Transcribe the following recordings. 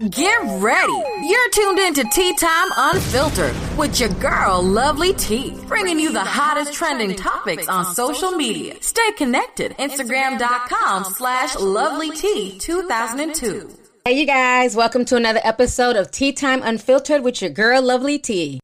Get ready. You're tuned in to Tea Time Unfiltered with your girl, Lovely Tea, bringing you the hottest trending topics on social media. Stay connected. Instagram.com slash Lovely Tea 2002. Hey, you guys. Welcome to another episode of Tea Time Unfiltered with your girl, Lovely Tea.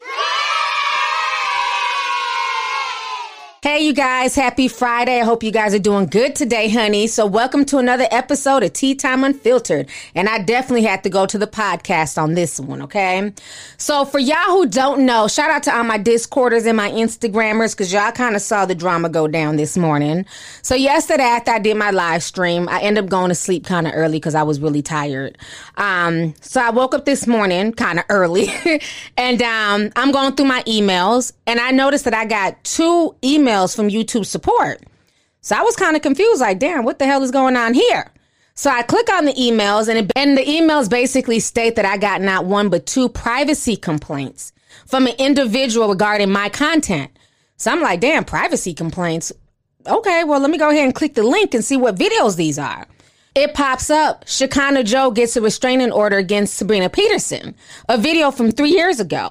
Hey, you guys, happy Friday. I hope you guys are doing good today, honey. So, welcome to another episode of Tea Time Unfiltered. And I definitely had to go to the podcast on this one, okay? So, for y'all who don't know, shout out to all my Discorders and my Instagrammers because y'all kind of saw the drama go down this morning. So, yesterday after I did my live stream, I ended up going to sleep kind of early because I was really tired. Um, so, I woke up this morning kind of early and um, I'm going through my emails and I noticed that I got two emails from YouTube support. So I was kind of confused, like, damn, what the hell is going on here? So I click on the emails, and, it, and the emails basically state that I got not one but two privacy complaints from an individual regarding my content. So I'm like, damn, privacy complaints. Okay, well, let me go ahead and click the link and see what videos these are. It pops up. Shekinah Jo gets a restraining order against Sabrina Peterson, a video from three years ago.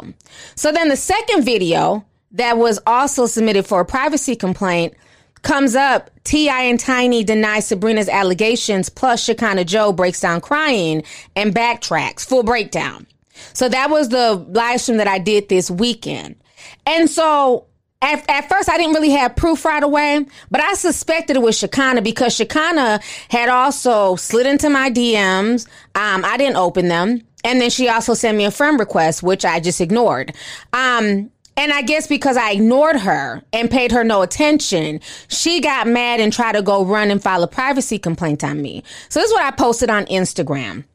So then the second video that was also submitted for a privacy complaint comes up. T.I. and Tiny deny Sabrina's allegations, plus Shekinah Jo breaks down crying and backtracks. Full breakdown. So that was the live stream that I did this weekend. And so at, at, first, I didn't really have proof right away, but I suspected it was Shekinah because Shekinah had also slid into my DMs. Um, I didn't open them. And then she also sent me a friend request, which I just ignored. Um, and I guess because I ignored her and paid her no attention, she got mad and tried to go run and file a privacy complaint on me. So this is what I posted on Instagram.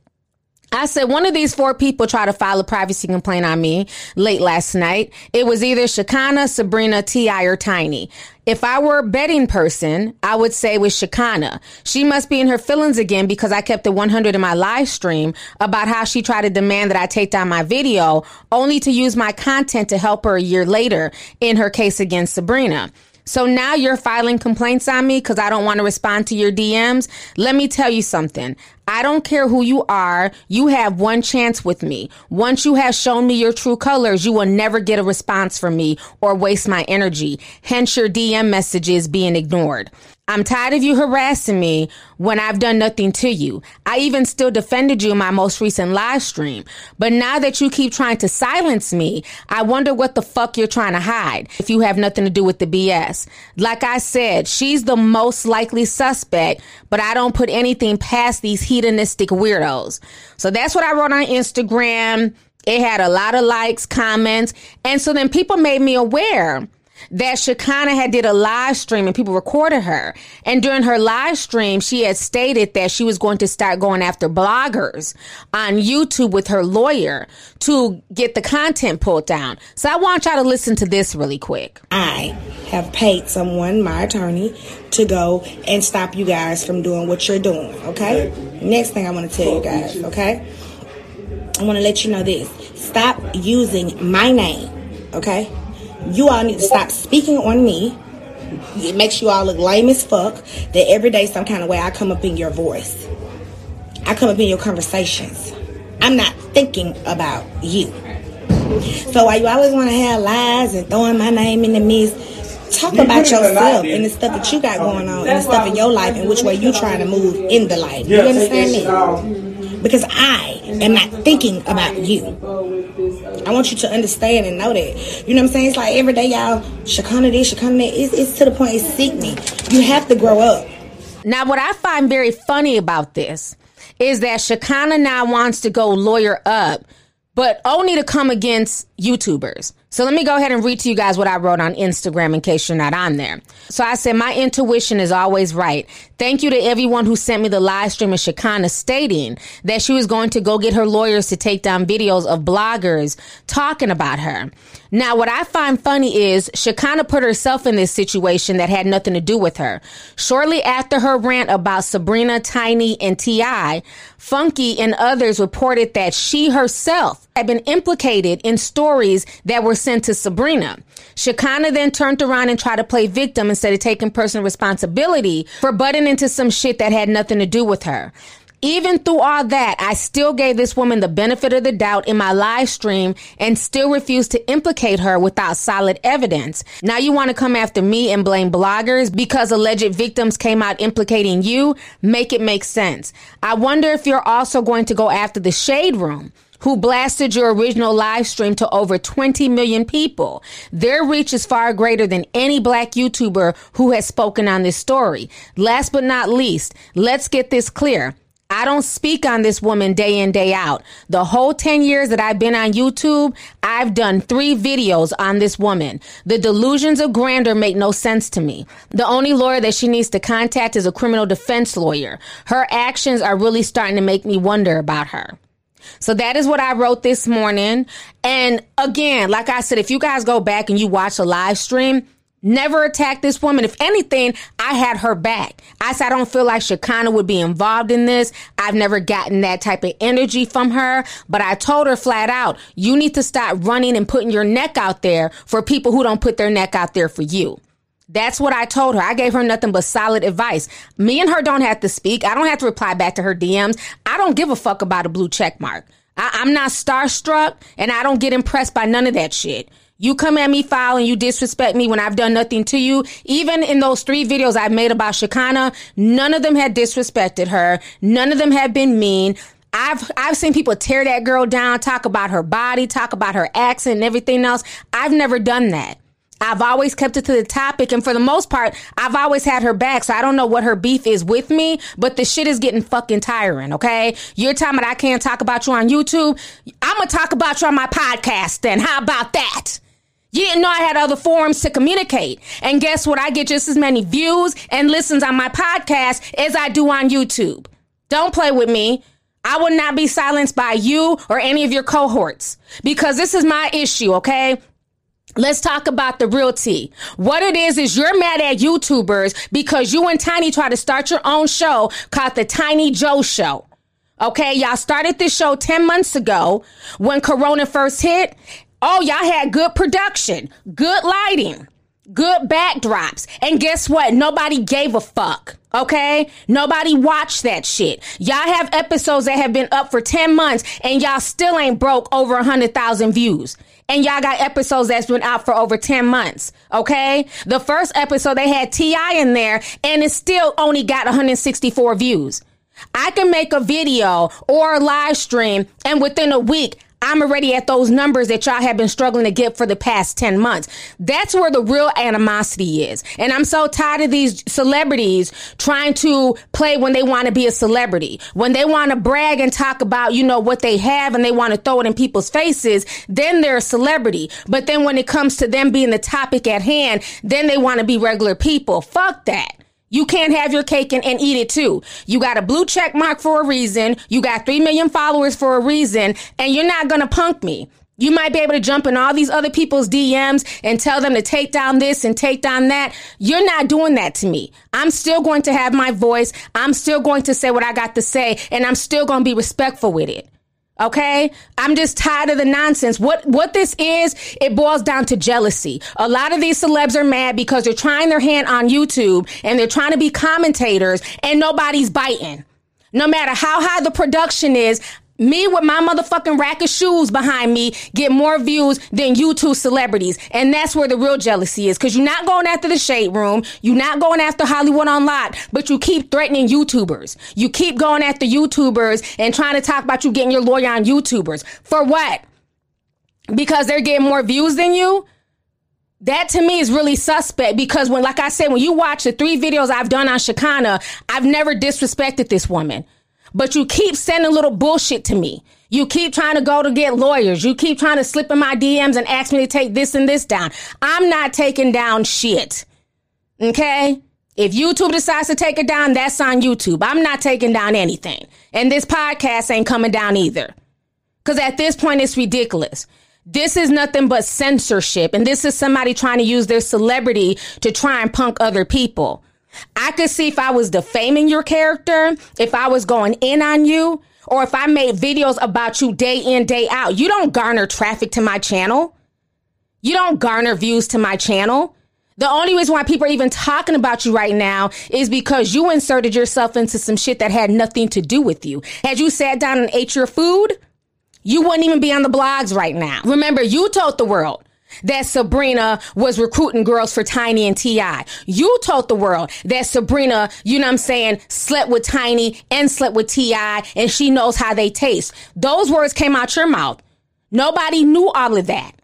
I said one of these four people tried to file a privacy complaint on me late last night. It was either Shekinah, Sabrina, T.I., or Tiny. If I were a betting person, I would say it was Shekinah. She must be in her feelings again because I kept the 100 in my live stream about how she tried to demand that I take down my video only to use my content to help her a year later in her case against Sabrina. So now you're filing complaints on me because I don't want to respond to your DMs. Let me tell you something. I don't care who you are. You have one chance with me. Once you have shown me your true colors, you will never get a response from me or waste my energy. Hence your DM messages being ignored. I'm tired of you harassing me when I've done nothing to you. I even still defended you in my most recent live stream. But now that you keep trying to silence me, I wonder what the fuck you're trying to hide if you have nothing to do with the BS. Like I said, she's the most likely suspect, but I don't put anything past these hedonistic weirdos. So that's what I wrote on Instagram. It had a lot of likes, comments, and so then people made me aware that Shekinah had did a live stream and people recorded her. And during her live stream, she had stated that she was going to start going after bloggers on YouTube with her lawyer to get the content pulled down. So I want y'all to listen to this really quick. I have paid someone, my attorney, to go and stop you guys from doing what you're doing, okay? Next thing I want to tell you guys, okay? I want to let you know this. Stop using my name, okay? You all need to stop speaking on me. It makes you all look lame as fuck. That every day, some kind of way, I come up in your voice. I come up in your conversations. I'm not thinking about you. So why you always want to have lies and throwing my name in the mist, talk about yourself and the stuff that you got going on and the stuff in your life and which way you trying to move in the life. You understand me? Because I am not thinking about you. I want you to understand and know that. You know what I'm saying? It's like every day, y'all, Shekinah this, Shekinah that. It's, it's to the point it's sickening. You have to grow up. Now, what I find very funny about this is that Shekinah now wants to go lawyer up, but only to come against YouTubers. So let me go ahead and read to you guys what I wrote on Instagram in case you're not on there. So I said, my intuition is always right. Thank you to everyone who sent me the live stream of Shekinah stating that she was going to go get her lawyers to take down videos of bloggers talking about her. Now, what I find funny is Shekinah put herself in this situation that had nothing to do with her. Shortly after her rant about Sabrina, Tiny, and T.I., Funky and others reported that she herself had been implicated in stories that were sent to Sabrina. Shekinah then turned around and tried to play victim instead of taking personal responsibility for butting into some shit that had nothing to do with her. Even through all that, I still gave this woman the benefit of the doubt in my live stream and still refused to implicate her without solid evidence. Now you want to come after me and blame bloggers because alleged victims came out implicating you? Make it make sense. I wonder if you're also going to go after the Shade Room who blasted your original live stream to over 20 million people. Their reach is far greater than any black YouTuber who has spoken on this story. Last but not least, let's get this clear. I don't speak on this woman day in, day out. The whole 10 years that I've been on YouTube, I've done three videos on this woman. The delusions of grandeur make no sense to me. The only lawyer that she needs to contact is a criminal defense lawyer. Her actions are really starting to make me wonder about her. So that is what I wrote this morning. And again, like I said, if you guys go back and you watch the live stream, never attacked this woman. If anything, I had her back. I said, I don't feel like Shekinah would be involved in this. I've never gotten that type of energy from her, but I told her flat out, you need to stop running and putting your neck out there for people who don't put their neck out there for you. That's what I told her. I gave her nothing but solid advice. Me and her don't have to speak. I don't have to reply back to her DMs. I don't give a fuck about a blue check mark. I, am not starstruck and I don't get impressed by none of that shit. You come at me foul and you disrespect me when I've done nothing to you. Even in those three videos I've made about Shekinah, none of them had disrespected her. None of them had been mean. I've I've seen people tear that girl down, talk about her body, talk about her accent and everything else. I've never done that. I've always kept it to the topic, and for the most part, I've always had her back. So I don't know what her beef is with me, but the shit is getting fucking tiring. Okay, you're telling me I can't talk about you on YouTube. I'm gonna talk about you on my podcast. Then how about that? You didn't know I had other forums to communicate. And guess what? I get just as many views and listens on my podcast as I do on YouTube. Don't play with me. I will not be silenced by you or any of your cohorts because this is my issue, okay? Let's talk about the real tea. What it is is you're mad at YouTubers because you and Tiny tried to start your own show called the Tiny Joe Show. Okay, y'all started this show 10 months ago when Corona first hit, Oh, y'all had good production, good lighting, good backdrops. And guess what? Nobody gave a fuck. Okay? Nobody watched that shit. Y'all have episodes that have been up for 10 months and y'all still ain't broke over 100,000 views. And y'all got episodes that's been out for over 10 months. Okay? The first episode they had T.I. in there and it still only got 164 views. I can make a video or a live stream and within a week I'm already at those numbers that y'all have been struggling to get for the past 10 months. That's where the real animosity is. And I'm so tired of these celebrities trying to play when they want to be a celebrity. When they want to brag and talk about, you know, what they have and they want to throw it in people's faces, then they're a celebrity. But then when it comes to them being the topic at hand, then they want to be regular people. Fuck that. You can't have your cake and, and, eat it too. You got a blue check mark for a reason. You got 3 million followers for a reason, and you're not going to punk me. You might be able to jump in all these other people's DMs and tell them to take down this and take down that. You're not doing that to me. I'm still going to have my voice. I'm still going to say what I got to say, and I'm still going to be respectful with it. Okay? I'm just tired of the nonsense. What what this is, it boils down to jealousy. A lot of these celebs are mad because they're trying their hand on YouTube and they're trying to be commentators and nobody's biting. No matter how high the production is, me with my motherfucking rack of shoes behind me get more views than you two celebrities. And that's where the real jealousy is. Cause you're not going after the shade room. You're not going after Hollywood Unlocked, but you keep threatening YouTubers. You keep going after YouTubers and trying to talk about you getting your lawyer on YouTubers. For what? Because they're getting more views than you? That to me is really suspect because when, like I said, when you watch the three videos I've done on Shekinah, I've never disrespected this woman but you keep sending little bullshit to me. You keep trying to go to get lawyers. You keep trying to slip in my DMs and ask me to take this and this down. I'm not taking down shit. Okay? If YouTube decides to take it down, that's on YouTube. I'm not taking down anything. And this podcast ain't coming down either. Because at this point, it's ridiculous. This is nothing but censorship. And this is somebody trying to use their celebrity to try and punk other people. I could see if I was defaming your character, if I was going in on you, or if I made videos about you day in, day out. You don't garner traffic to my channel. You don't garner views to my channel. The only reason why people are even talking about you right now is because you inserted yourself into some shit that had nothing to do with you. Had you sat down and ate your food, you wouldn't even be on the blogs right now. Remember, you told the world that Sabrina was recruiting girls for Tiny and T.I. You told the world that Sabrina, you know what I'm saying, slept with Tiny and slept with T.I. and she knows how they taste. Those words came out your mouth. Nobody knew all of that.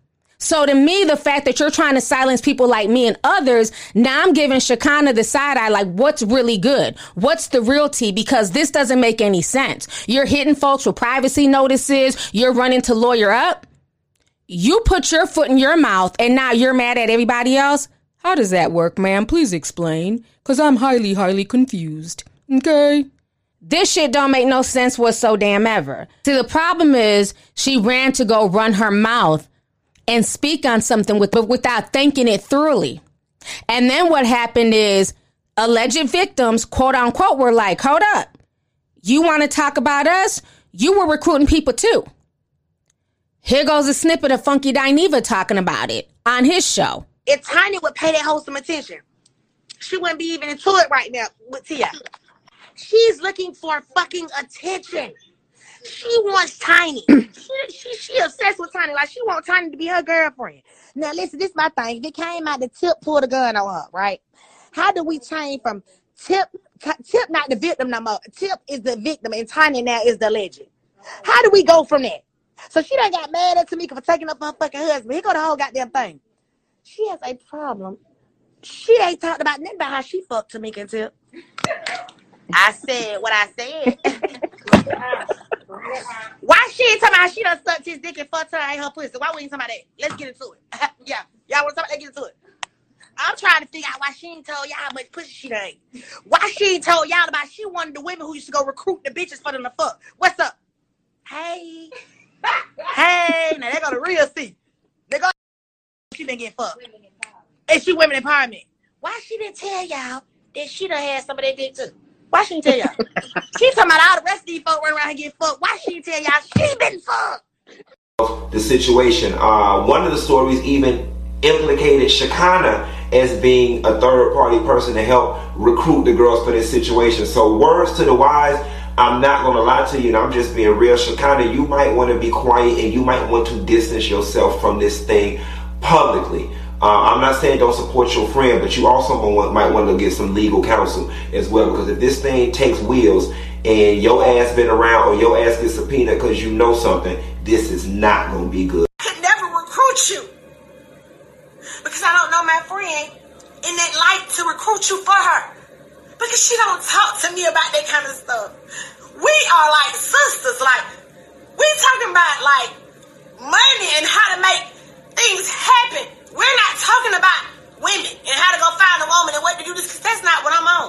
So to me, the fact that you're trying to silence people like me and others, now I'm giving Shekinah the side eye, like what's really good? What's the realty? Because this doesn't make any sense. You're hitting folks with privacy notices. You're running to lawyer up. You put your foot in your mouth and now you're mad at everybody else. How does that work, ma'am? Please explain. Cause I'm highly, highly confused. Okay. This shit don't make no sense whatsoever damn ever. See, the problem is she ran to go run her mouth and speak on something with, without thinking it thoroughly. And then what happened is alleged victims, quote unquote, were like, hold up. You want to talk about us? You were recruiting people too. Here goes a snippet of Funky Dineva talking about it on his show. If Tiny would pay that whole some attention, she wouldn't be even into it right now with Tia. She's looking for fucking attention. She wants Tiny. she, she she obsessed with Tiny. Like she wants Tiny to be her girlfriend. Now listen, this is my thing. If it came out the tip pulled the gun on her, right? How do we change from tip tip not the victim no more? Tip is the victim and Tiny now is the legend. How do we go from that? So she done got mad at Tamika for taking up her fucking husband. Here go the whole goddamn thing. She has a problem. She ain't talked about nothing about how she fucked Tamika and Tip. I said what I said. Why she ain't talking about she done sucked his dick and fucked her and her pussy? Why we ain't talking about that? Let's get into it. yeah. Y'all want to talk about that? Get into it. I'm trying to figure out why she ain't told y'all how much pussy she done Why she ain't told y'all about she one of the women who used to go recruit the bitches for them to fuck. What's up? Hey. Hey. Now they got the real C. They got she been getting fucked. And she women empowerment. Why she didn't tell y'all that she done had some of that dick too? Why she tell y'all? she talking about all the rest of these folk running around and get fucked. Why she tell y'all she been fucked? The situation. Uh, one of the stories even implicated Shekinah as being a third party person to help recruit the girls for this situation. So words to the wise. I'm not gonna lie to you, and I'm just being real. Shekinah, you might want to be quiet and you might want to distance yourself from this thing publicly. Uh, I'm not saying don't support your friend, but you also might want to get some legal counsel as well. Because if this thing takes wheels and your ass been around or your ass gets subpoenaed because you know something, this is not going to be good. I could never recruit you because I don't know my friend in that light to recruit you for her because she don't talk to me about that kind of stuff. We are like sisters. Like we're talking about like money and how to make things happen we're not talking about women and how to go find a woman and what to do this because that's not what I'm on.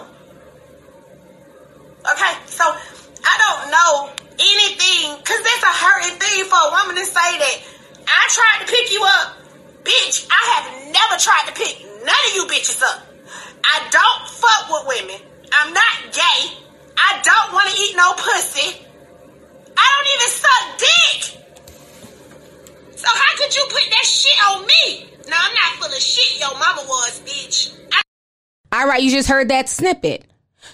Okay, so I don't know anything because that's a hurting thing for a woman to say that I tried to pick you up. Bitch, I have never tried to pick none of you bitches up. I don't fuck with women. I'm not gay. I don't want to eat no pussy. I don't even suck dick. So how could you put that shit on me? No, I'm not full of shit. Yo, mama was, bitch. I- All right, you just heard that snippet.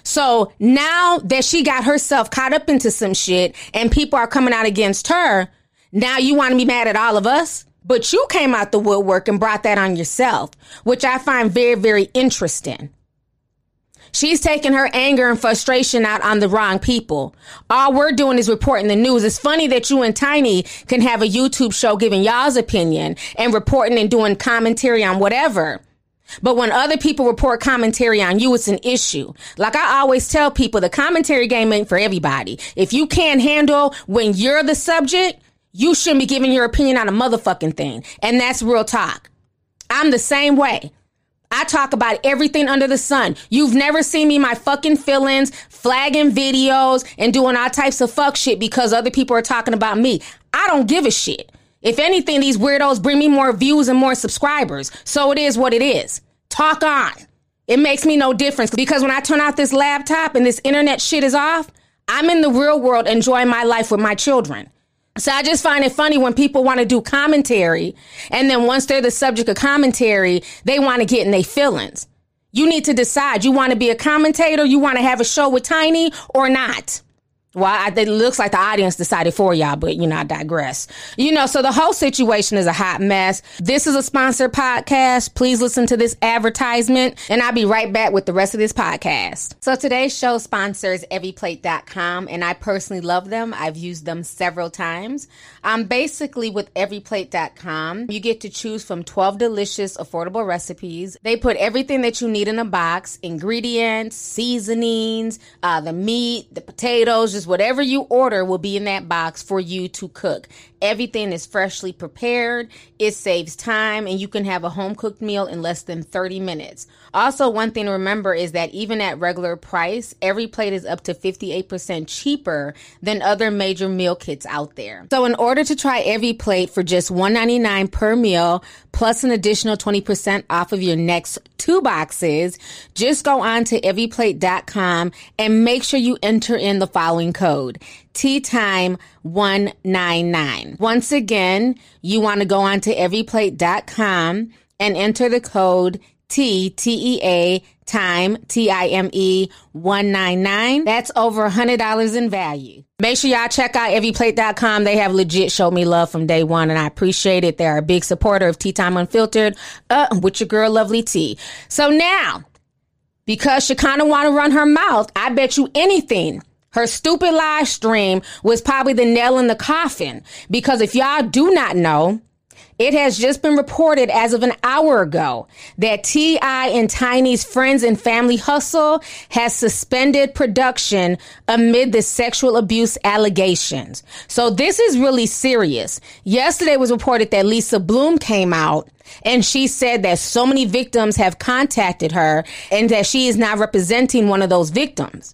So now that she got herself caught up into some shit and people are coming out against her, now you want to be mad at all of us? But you came out the woodwork and brought that on yourself, which I find very, very interesting. She's taking her anger and frustration out on the wrong people. All we're doing is reporting the news. It's funny that you and Tiny can have a YouTube show giving y'all's opinion and reporting and doing commentary on whatever. But when other people report commentary on you, it's an issue. Like I always tell people, the commentary game ain't for everybody. If you can't handle when you're the subject, you shouldn't be giving your opinion on a motherfucking thing. And that's real talk. I'm the same way. I talk about everything under the sun. You've never seen me my fucking feelings, flagging videos, and doing all types of fuck shit because other people are talking about me. I don't give a shit. If anything, these weirdos bring me more views and more subscribers. So it is what it is. Talk on. It makes me no difference because when I turn out this laptop and this internet shit is off, I'm in the real world enjoying my life with my children. So I just find it funny when people want to do commentary and then once they're the subject of commentary, they want to get in their feelings. You need to decide you want to be a commentator, you want to have a show with Tiny or not. Well, I, it looks like the audience decided for y'all, but you know, I digress. You know, so the whole situation is a hot mess. This is a sponsored podcast. Please listen to this advertisement, and I'll be right back with the rest of this podcast. So today's show sponsors everyplate.com, and I personally love them. I've used them several times. Um, basically, with everyplate.com, you get to choose from 12 delicious, affordable recipes. They put everything that you need in a box ingredients, seasonings, uh, the meat, the potatoes, just whatever you order will be in that box for you to cook. Everything is freshly prepared. It saves time and you can have a home cooked meal in less than 30 minutes. Also, one thing to remember is that even at regular price, every plate is up to 58% cheaper than other major meal kits out there. So in order to try every plate for just $1.99 per meal, plus an additional 20% off of your next two boxes, just go on to everyplate.com and make sure you enter in the following code. Tea Time 199. Once again, you want to go on to everyplate.com and enter the code T T E A time T I M E 199. That's over a $100 in value. Make sure y'all check out everyplate.com. They have legit showed me love from day one and I appreciate it. They're a big supporter of Tea Time Unfiltered uh, with your girl Lovely Tea. So now, because Shekinah want to run her mouth, I bet you anything her stupid live stream was probably the nail in the coffin because if y'all do not know, it has just been reported as of an hour ago that T.I. and Tiny's friends and family hustle has suspended production amid the sexual abuse allegations. So this is really serious. Yesterday was reported that Lisa Bloom came out and she said that so many victims have contacted her and that she is now representing one of those victims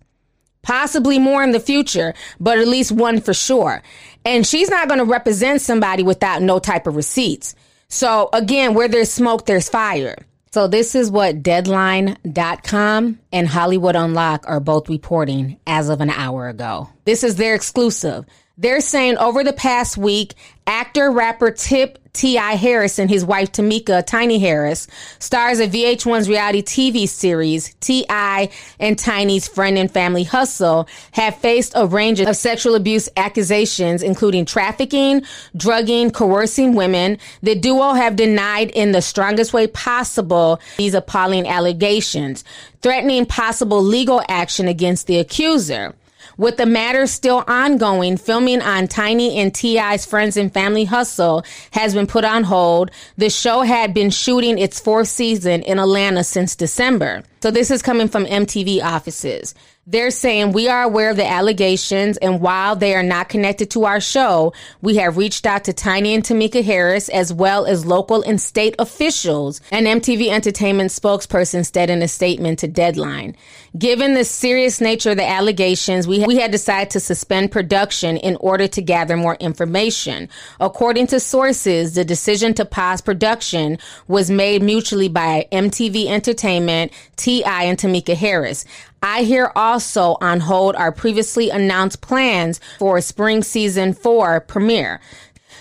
possibly more in the future, but at least one for sure. And she's not going to represent somebody without no type of receipts. So again, where there's smoke, there's fire. So this is what Deadline.com and Hollywood Unlock are both reporting as of an hour ago. This is their exclusive. They're saying over the past week, actor rapper Tip T.I. Harris and his wife Tamika Tiny Harris stars of VH1's reality TV series T.I. and Tiny's Friend and Family Hustle have faced a range of sexual abuse accusations, including trafficking, drugging, coercing women. The duo have denied in the strongest way possible these appalling allegations, threatening possible legal action against the accuser. With the matter still ongoing, filming on Tiny and T.I.'s Friends and Family Hustle has been put on hold. The show had been shooting its fourth season in Atlanta since December. So this is coming from MTV offices. They're saying we are aware of the allegations, and while they are not connected to our show, we have reached out to Tiny and Tamika Harris, as well as local and state officials. An MTV Entertainment spokesperson said in a statement to Deadline. Given the serious nature of the allegations, we, we had decided to suspend production in order to gather more information. According to sources, the decision to pause production was made mutually by MTV Entertainment, T.I., and Tamika Harris. I hear also on hold our previously announced plans for spring season four premiere.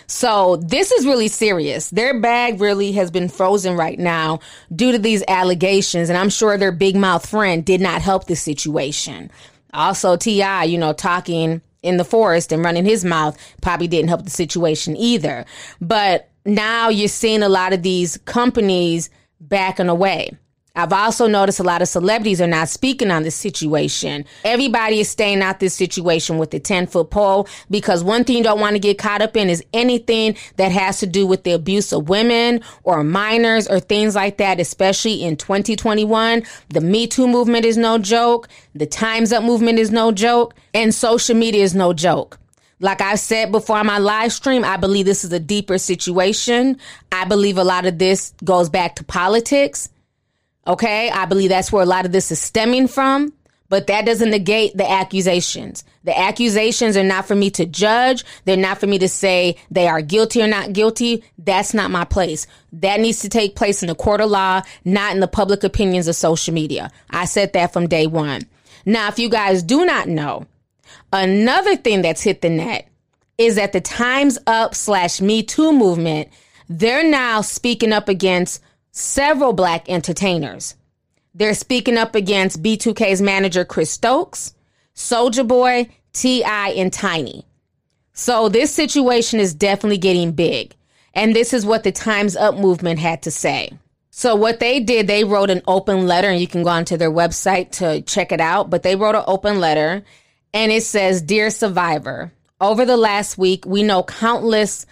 So this is really serious. Their bag really has been frozen right now due to these allegations. And I'm sure their big mouth friend did not help the situation. Also, T.I., you know, talking in the forest and running his mouth probably didn't help the situation either. But now you're seeing a lot of these companies backing away. I've also noticed a lot of celebrities are not speaking on this situation. Everybody is staying out this situation with the 10 foot pole because one thing you don't want to get caught up in is anything that has to do with the abuse of women or minors or things like that, especially in 2021. The Me Too movement is no joke. The Time's Up movement is no joke. And social media is no joke. Like I said before on my live stream, I believe this is a deeper situation. I believe a lot of this goes back to politics. Okay. I believe that's where a lot of this is stemming from, but that doesn't negate the accusations. The accusations are not for me to judge. They're not for me to say they are guilty or not guilty. That's not my place. That needs to take place in the court of law, not in the public opinions of social media. I said that from day one. Now, if you guys do not know, another thing that's hit the net is that the Time's Up slash Me Too movement, they're now speaking up against several black entertainers. They're speaking up against B2K's manager Chris Stokes, Soulja Boy, T.I., and Tiny. So this situation is definitely getting big. And this is what the Time's Up movement had to say. So what they did, they wrote an open letter, and you can go onto their website to check it out. But they wrote an open letter, and it says, Dear Survivor, over the last week, we know countless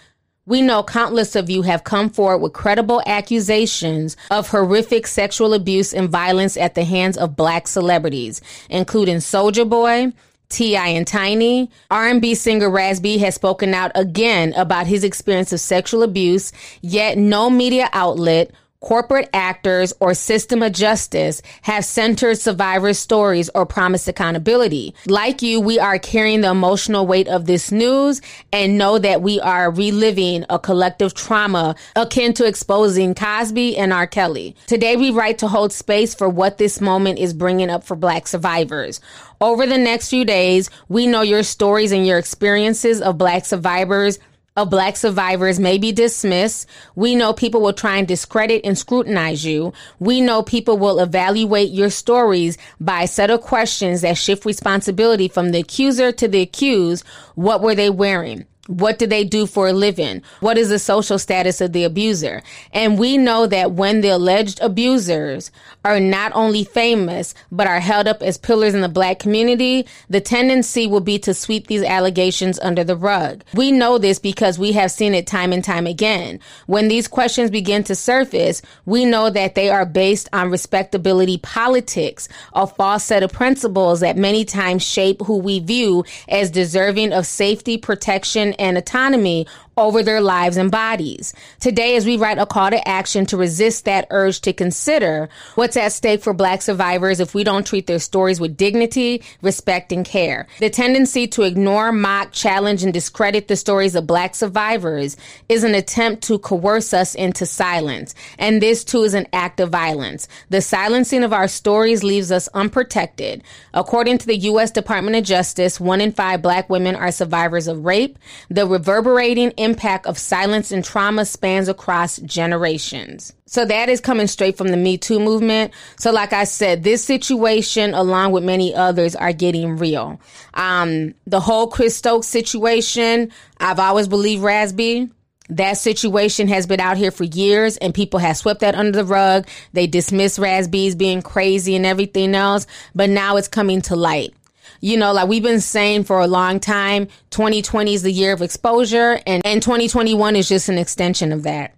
we know countless of you have come forward with credible accusations of horrific sexual abuse and violence at the hands of black celebrities, including Soulja Boy, T.I. and Tiny. R&B singer Raz B has spoken out again about his experience of sexual abuse, yet no media outlet corporate actors or system of justice have centered survivors' stories or promised accountability. Like you, we are carrying the emotional weight of this news and know that we are reliving a collective trauma akin to exposing Cosby and R. Kelly. Today, we write to hold space for what this moment is bringing up for Black survivors. Over the next few days, we know your stories and your experiences of Black survivors of black survivors may be dismissed. We know people will try and discredit and scrutinize you. We know people will evaluate your stories by a set of questions that shift responsibility from the accuser to the accused. What were they wearing? What do they do for a living? What is the social status of the abuser? And we know that when the alleged abusers are not only famous, but are held up as pillars in the black community, the tendency will be to sweep these allegations under the rug. We know this because we have seen it time and time again. When these questions begin to surface, we know that they are based on respectability politics, a false set of principles that many times shape who we view as deserving of safety, protection, and autonomy over their lives and bodies. Today, as we write a call to action to resist that urge to consider what's at stake for Black survivors if we don't treat their stories with dignity, respect, and care. The tendency to ignore, mock, challenge, and discredit the stories of Black survivors is an attempt to coerce us into silence. And this too is an act of violence. The silencing of our stories leaves us unprotected. According to the U.S. Department of Justice, one in five Black women are survivors of rape. The reverberating impact of silence and trauma spans across generations. So that is coming straight from the Me Too movement. So like I said, this situation, along with many others, are getting real. Um, the whole Chris Stokes situation, I've always believed Raz B. That situation has been out here for years and people have swept that under the rug. They dismiss Raz B's being crazy and everything else, but now it's coming to light you know, like we've been saying for a long time, 2020 is the year of exposure and, and 2021 is just an extension of that.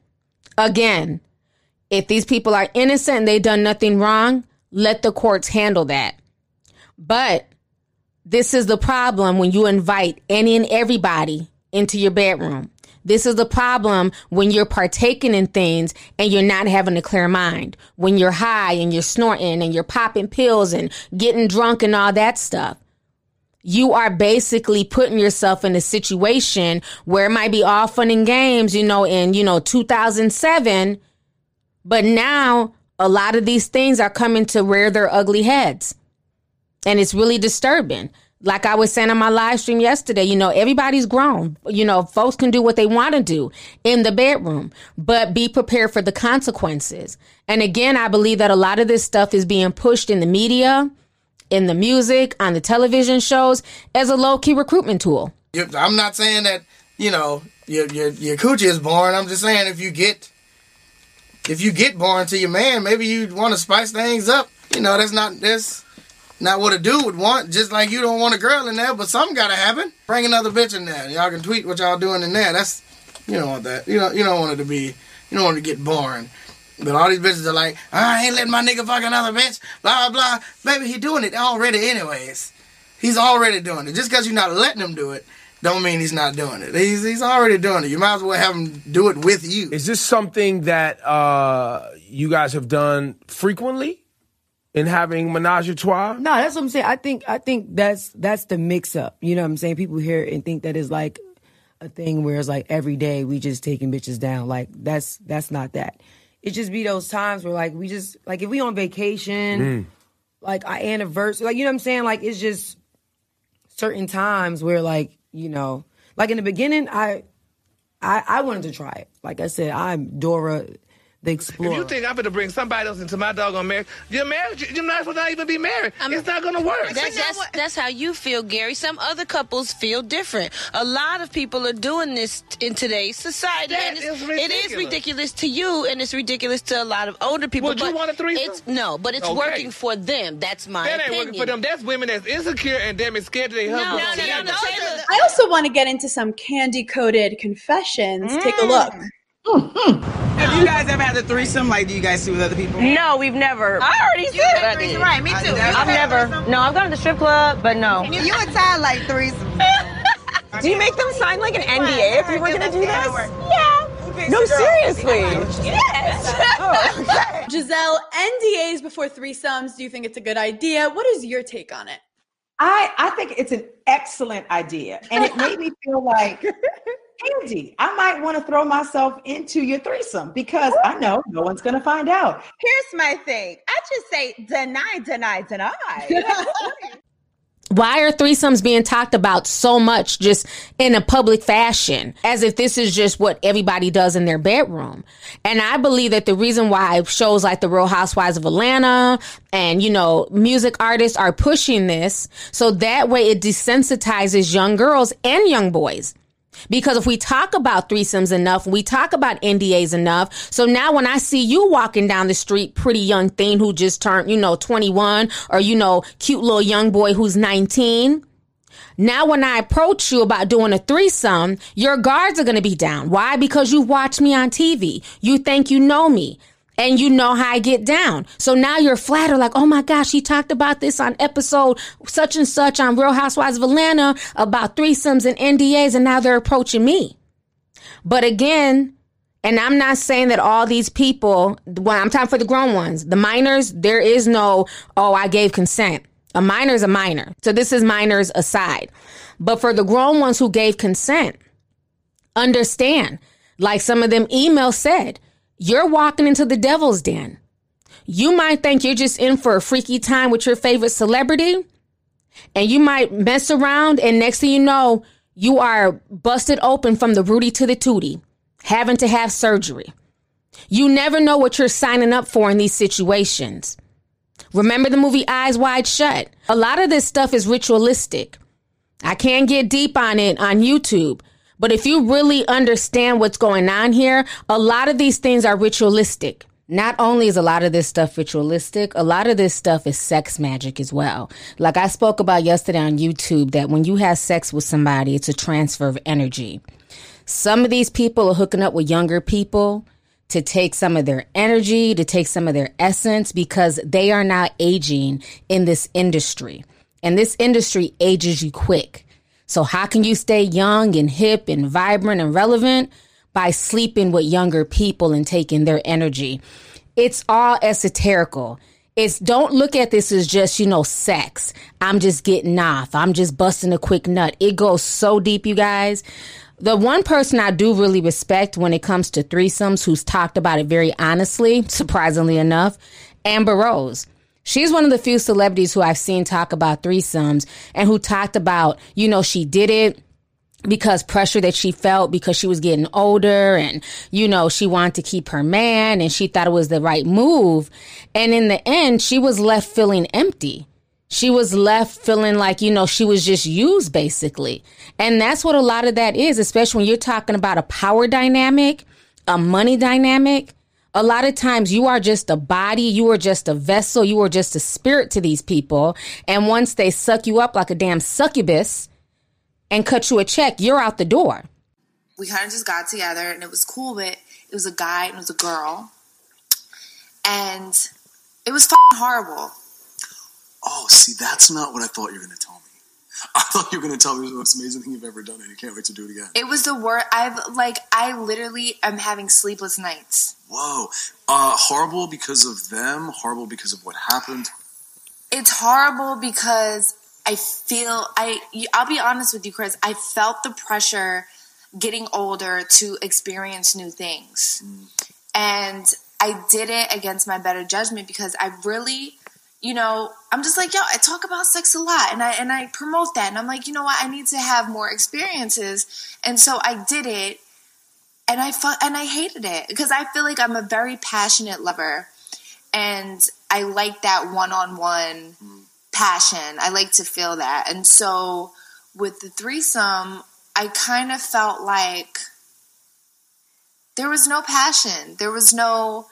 Again, if these people are innocent and they've done nothing wrong, let the courts handle that. But this is the problem when you invite any and everybody into your bedroom. This is the problem when you're partaking in things and you're not having a clear mind. When you're high and you're snorting and you're popping pills and getting drunk and all that stuff you are basically putting yourself in a situation where it might be all fun and games, you know, in, you know, 2007. But now a lot of these things are coming to rear their ugly heads. And it's really disturbing. Like I was saying on my live stream yesterday, you know, everybody's grown. You know, folks can do what they want to do in the bedroom, but be prepared for the consequences. And again, I believe that a lot of this stuff is being pushed in the media in the music, on the television shows, as a low key recruitment tool. I'm not saying that, you know, your, your, your coochie is born. I'm just saying if you get if you get born to your man, maybe you want to spice things up. You know, that's not that's not what a dude would want. Just like you don't want a girl in there, but something gotta happen. Bring another bitch in there. Y'all can tweet what y'all doing in there. That's you don't want that. You don't you don't want it to be. You don't want to get boring. But all these bitches are like, I ain't letting my nigga fuck another bitch. Blah blah blah. Baby, he doing it already anyways. He's already doing it. Just because you're not letting him do it, don't mean he's not doing it. He's he's already doing it. You might as well have him do it with you. Is this something that uh, you guys have done frequently in having menage a trois? No, that's what I'm saying. I think I think that's that's the mix up. You know what I'm saying? People hear it and think that is like a thing where it's like every day we just taking bitches down. Like that's that's not that. It just be those times where like we just like if we on vacation, Mm. like our anniversary, like you know what I'm saying? Like it's just certain times where like you know, like in the beginning, I I I wanted to try it. Like I said, I'm Dora the Explorer. If you think I'm going to bring somebody else into my doggone marriage, your marriage, you might as well not even be married. I mean, it's not going to work. That's, that's, that's how you feel, Gary. Some other couples feel different. A lot of people are doing this in today's society. That and it's, is It is ridiculous. ridiculous to you, and it's ridiculous to a lot of older people. Would you but want a threesome? It's, no, but it's Okay. working for them. That's my That ain't opinion. working for them. That's women that's insecure and damn it scared to their No, husband. no, no, no, Taylor. I also want to get into some candy coated confessions. Take a look. Mm. Have you guys ever had a threesome? Like, do you guys see with other people? No, we've never. I already You said had I threesome, did. right, me I too. did. I've never. No, I've gone to the strip club, but no. You and Ty like threesomes. Do you make them sign like an NDA if you were gonna do this? Yeah. No, seriously. Yes. Oh, Giselle, NDAs before threesomes. Do you think it's a good idea? What is your take on it? I, I think it's an excellent idea. And it made me feel like, Andy, I might want to throw myself into your threesome because I know no one's going to find out. Here's my thing. I just say deny, deny, deny. Why are threesomes being talked about so much just in a public fashion as if this is just what everybody does in their bedroom? And I believe that the reason why shows like the Real Housewives of Atlanta and, you know, music artists are pushing this so that way it desensitizes young girls and young boys. Because if we talk about threesomes enough, we talk about NDAs enough. So now when I see you walking down the street, pretty young thing who just turned, you know, 21 or, you know, cute little young boy who's 19. Now when I approach you about doing a threesome, your guards are going to be down. Why? Because you watch me on TV. You think you know me. And you know how I get down. So now you're flattered, like, oh my gosh, he talked about this on episode such and such on Real Housewives of Atlanta about threesomes and NDAs, and now they're approaching me. But again, and I'm not saying that all these people, when I'm talking for the grown ones, the minors, there is no, oh, I gave consent. A minor is a minor. So this is minors aside. But for the grown ones who gave consent, understand, like some of them emails said, you're walking into the devil's den. You might think you're just in for a freaky time with your favorite celebrity, and you might mess around, and next thing you know, you are busted open from the Rudy to the Tootie, having to have surgery. You never know what you're signing up for in these situations. Remember the movie Eyes Wide Shut? A lot of this stuff is ritualistic. I can't get deep on it on YouTube, but if you really understand what's going on here, a lot of these things are ritualistic. Not only is a lot of this stuff ritualistic, a lot of this stuff is sex magic as well. Like I spoke about yesterday on YouTube, that when you have sex with somebody, it's a transfer of energy. Some of these people are hooking up with younger people to take some of their energy, to take some of their essence, because they are now aging in this industry. And this industry ages you quick. So, how can you stay young and hip and vibrant and relevant? By sleeping with younger people and taking their energy. It's all esoterical. It's don't look at this as just, you know, sex. I'm just getting off. I'm just busting a quick nut. It goes so deep, you guys. The one person I do really respect when it comes to threesomes who's talked about it very honestly, surprisingly enough, Amber Rose. She's one of the few celebrities who I've seen talk about threesomes and who talked about, you know, she did it because pressure that she felt because she was getting older and you know she wanted to keep her man and she thought it was the right move. And in the end she was left feeling empty. She was left feeling like you know she was just used basically. And that's what a lot of that is especially when you're talking about a power dynamic a money dynamic A lot of times you are just a body, you are just a vessel, you are just a spirit to these people. And once they suck you up like a damn succubus and cut you a check, you're out the door. We kind of just got together and it was cool, but it was a guy and it was a girl. And it was fucking horrible. Oh, see, that's not what I thought you were going to tell me. I thought you were going to tell me it was the most amazing thing you've ever done and you can't wait to do it again. It was the worst. I've like I literally am having sleepless nights. Whoa. Uh, horrible because of them, horrible because of what happened. It's horrible because I feel I I'll be honest with you Chris, I felt the pressure getting older to experience new things. And I did it against my better judgment because I really you know, I'm just like, yo, I talk about sex a lot and I and I promote that. And I'm like, you know what, I need to have more experiences. And so I did it and I fu- and I hated it because I feel like I'm a very passionate lover and I like that one-on-one mm-hmm. passion. I like to feel that. And so with the threesome, I kind of felt like there was no passion. There was no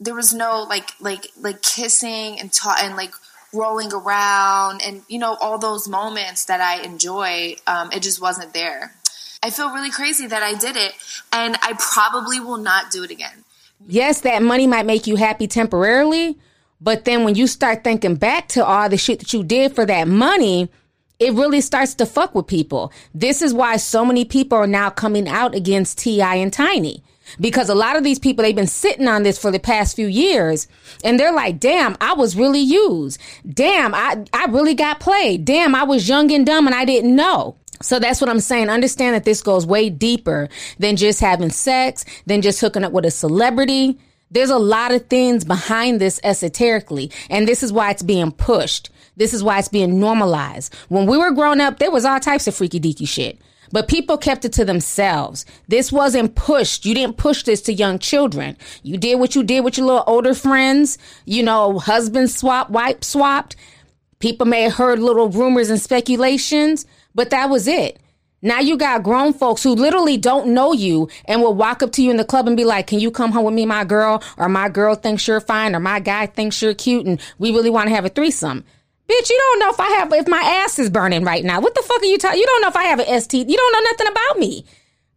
there was no like like like kissing and ta- and like rolling around and you know all those moments that I enjoy. Um, it just wasn't there. I feel really crazy that I did it, and I probably will not do it again. Yes, that money might make you happy temporarily, but then when you start thinking back to all the shit that you did for that money, it really starts to fuck with people. This is why so many people are now coming out against T.I. and Tiny. Because a lot of these people, they've been sitting on this for the past few years and they're like, damn, I was really used. Damn, I, I really got played. Damn, I was young and dumb and I didn't know. So that's what I'm saying. Understand that this goes way deeper than just having sex, than just hooking up with a celebrity. There's a lot of things behind this esoterically, and this is why it's being pushed. This is why it's being normalized. When we were growing up, there was all types of freaky deaky shit. But people kept it to themselves. This wasn't pushed. You didn't push this to young children. You did what you did with your little older friends. You know, husband swap, wife swapped. People may have heard little rumors and speculations, but that was it. Now you got grown folks who literally don't know you and will walk up to you in the club and be like, Can you come home with me, my girl? Or my girl thinks you're fine, or my guy thinks you're cute, and we really want to have a threesome. Bitch, you don't know if I have if my ass is burning right now. What the fuck are you talking? You don't know if I have an ST. You don't know nothing about me.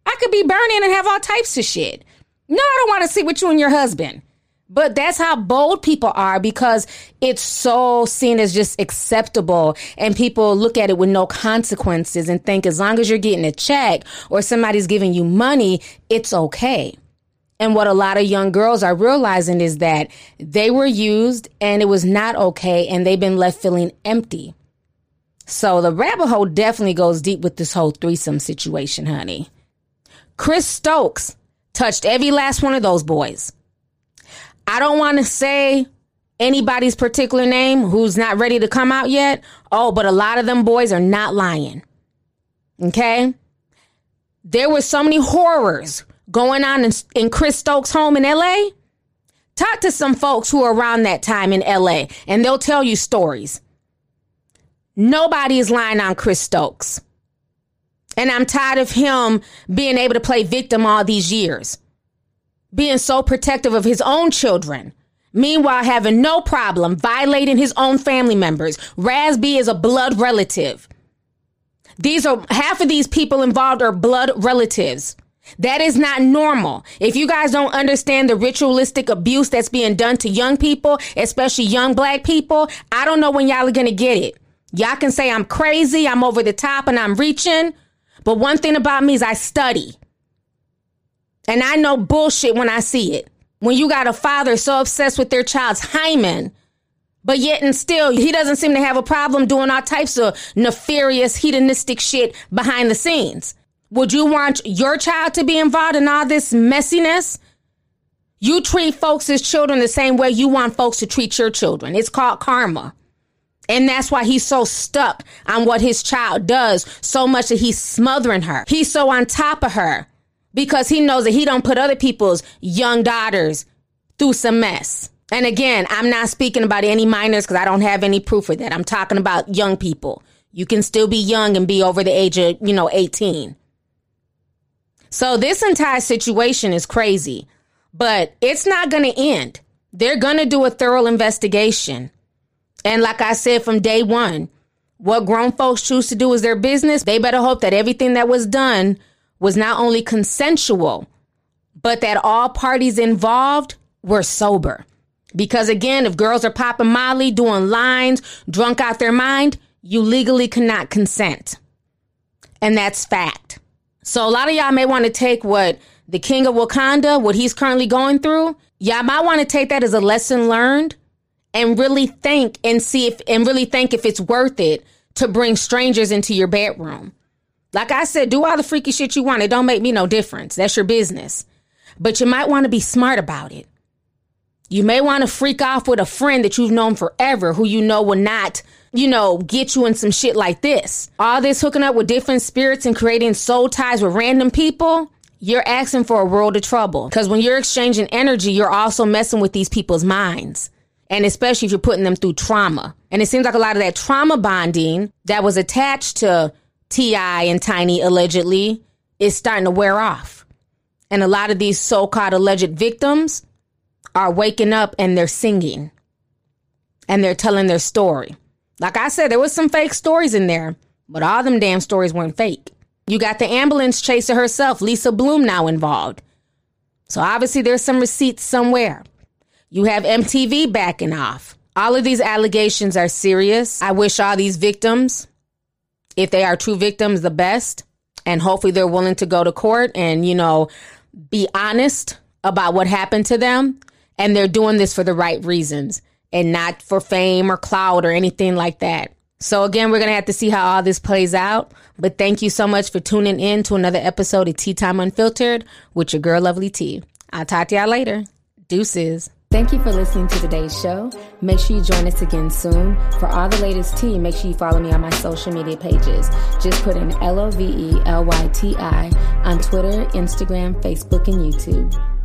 I could be burning and have all types of shit. No, I don't want to sit with you and your husband. But that's how bold people are because it's so seen as just acceptable and people look at it with no consequences and think as long as you're getting a check or somebody's giving you money, it's okay. And what a lot of young girls are realizing is that they were used and it was not okay and they've been left feeling empty. So the rabbit hole definitely goes deep with this whole threesome situation, honey. Chris Stokes touched every last one of those boys. I don't want to say anybody's particular name who's not ready to come out yet. Oh, but a lot of them boys are not lying. Okay? There were so many horrors going on in, in Chris Stokes' home in LA. Talk to some folks who are around that time in LA and they'll tell you stories. Nobody is lying on Chris Stokes. And I'm tired of him being able to play victim all these years, being so protective of his own children. Meanwhile, having no problem violating his own family members. Raz B is a blood relative. These are half of these people involved are blood relatives. That is not normal. If you guys don't understand the ritualistic abuse that's being done to young people, especially young black people, I don't know when y'all are going to get it. Y'all can say I'm crazy, I'm over the top, and I'm reaching. But one thing about me is I study. And I know bullshit when I see it. When you got a father so obsessed with their child's hymen, but yet and still, he doesn't seem to have a problem doing all types of nefarious, hedonistic shit behind the scenes. Would you want your child to be involved in all this messiness? You treat folks as children the same way you want folks to treat your children. It's called karma. And that's why he's so stuck on what his child does so much that he's smothering her. He's so on top of her because he knows that he don't put other people's young daughters through some mess. And again, I'm not speaking about any minors because I don't have any proof of that. I'm talking about young people. You can still be young and be over the age of, you know, 18. So this entire situation is crazy. But it's not going to end. They're going to do a thorough investigation. And like I said from day one, what grown folks choose to do is their business. They better hope that everything that was done was not only consensual, but that all parties involved were sober. Because again, if girls are popping Molly, doing lines, drunk out their mind, you legally cannot consent. And that's fact. So a lot of y'all may want to take what the king of Wakanda, what he's currently going through, y'all might want to take that as a lesson learned and really think and see if and really think if it's worth it to bring strangers into your bedroom. Like I said, do all the freaky shit you want. It don't make me no difference. That's your business. But you might want to be smart about it. You may want to freak off with a friend that you've known forever who you know will not, you know, get you in some shit like this. All this hooking up with different spirits and creating soul ties with random people, you're asking for a world of trouble. Because when you're exchanging energy, you're also messing with these people's minds. And especially if you're putting them through trauma. And it seems like a lot of that trauma bonding that was attached to T.I. and Tiny allegedly is starting to wear off. And a lot of these so called alleged victims are waking up and they're singing and they're telling their story. Like I said, there was some fake stories in there, but all them damn stories weren't fake. You got the ambulance chaser herself, Lisa Bloom, now involved. So obviously there's some receipts somewhere. You have MTV backing off. All of these allegations are serious. I wish all these victims, if they are true victims, the best. And hopefully they're willing to go to court and, you know, be honest about what happened to them and they're doing this for the right reasons and not for fame or clout or anything like that. So again, we're going to have to see how all this plays out. But thank you so much for tuning in to another episode of Tea Time Unfiltered with your girl, Lovely Tea. I'll talk to y'all later. Deuces. Thank you for listening to today's show. Make sure you join us again soon. For all the latest tea, make sure you follow me on my social media pages. Just put in L O V E L Y T I on Twitter, Instagram, Facebook, and YouTube.